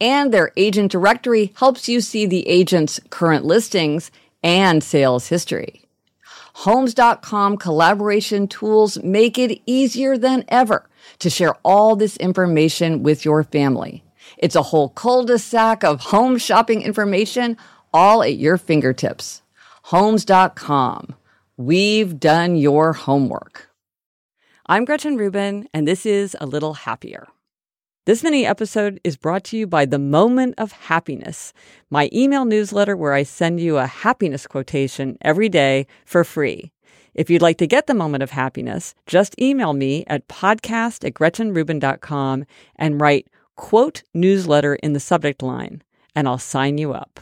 and their agent directory helps you see the agent's current listings and sales history. Homes.com collaboration tools make it easier than ever to share all this information with your family. It's a whole cul-de-sac of home shopping information all at your fingertips. Homes.com. We've done your homework. I'm Gretchen Rubin, and this is A Little Happier. This mini episode is brought to you by The Moment of Happiness, my email newsletter where I send you a happiness quotation every day for free. If you'd like to get the moment of happiness, just email me at podcast at gretchenrubin.com and write quote newsletter in the subject line, and I'll sign you up.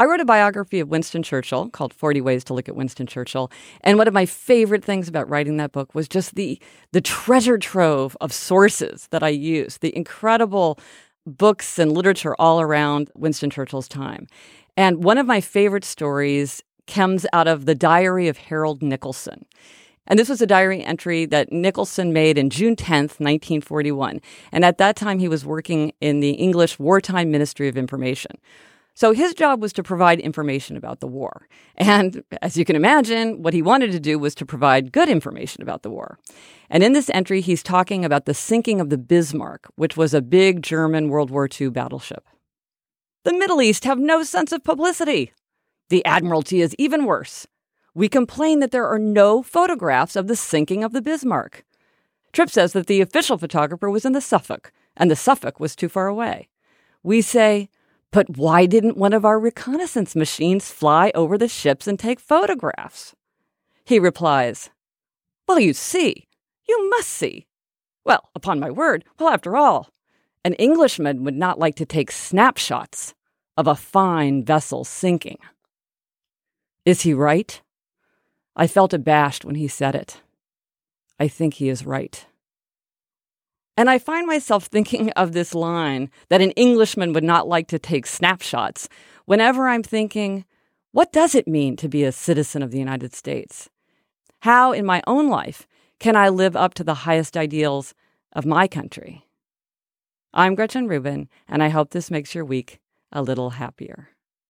I wrote a biography of Winston Churchill called 40 Ways to Look at Winston Churchill. And one of my favorite things about writing that book was just the, the treasure trove of sources that I used, the incredible books and literature all around Winston Churchill's time. And one of my favorite stories comes out of the diary of Harold Nicolson. And this was a diary entry that Nicolson made in June 10th, 1941. And at that time, he was working in the English Wartime Ministry of Information. So his job was to provide information about the war. And as you can imagine, what he wanted to do was to provide good information about the war. And in this entry, he's talking about the sinking of the Bismarck, which was a big German World War II battleship. The Middle East have no sense of publicity. The Admiralty is even worse. We complain that there are no photographs of the sinking of the Bismarck. Tripp says that the official photographer was in the Suffolk, and the Suffolk was too far away. We say, but why didn't one of our reconnaissance machines fly over the ships and take photographs? He replies, Well, you see, you must see. Well, upon my word, well, after all, an Englishman would not like to take snapshots of a fine vessel sinking. Is he right? I felt abashed when he said it. I think he is right. And I find myself thinking of this line that an Englishman would not like to take snapshots whenever I'm thinking, what does it mean to be a citizen of the United States? How, in my own life, can I live up to the highest ideals of my country? I'm Gretchen Rubin, and I hope this makes your week a little happier.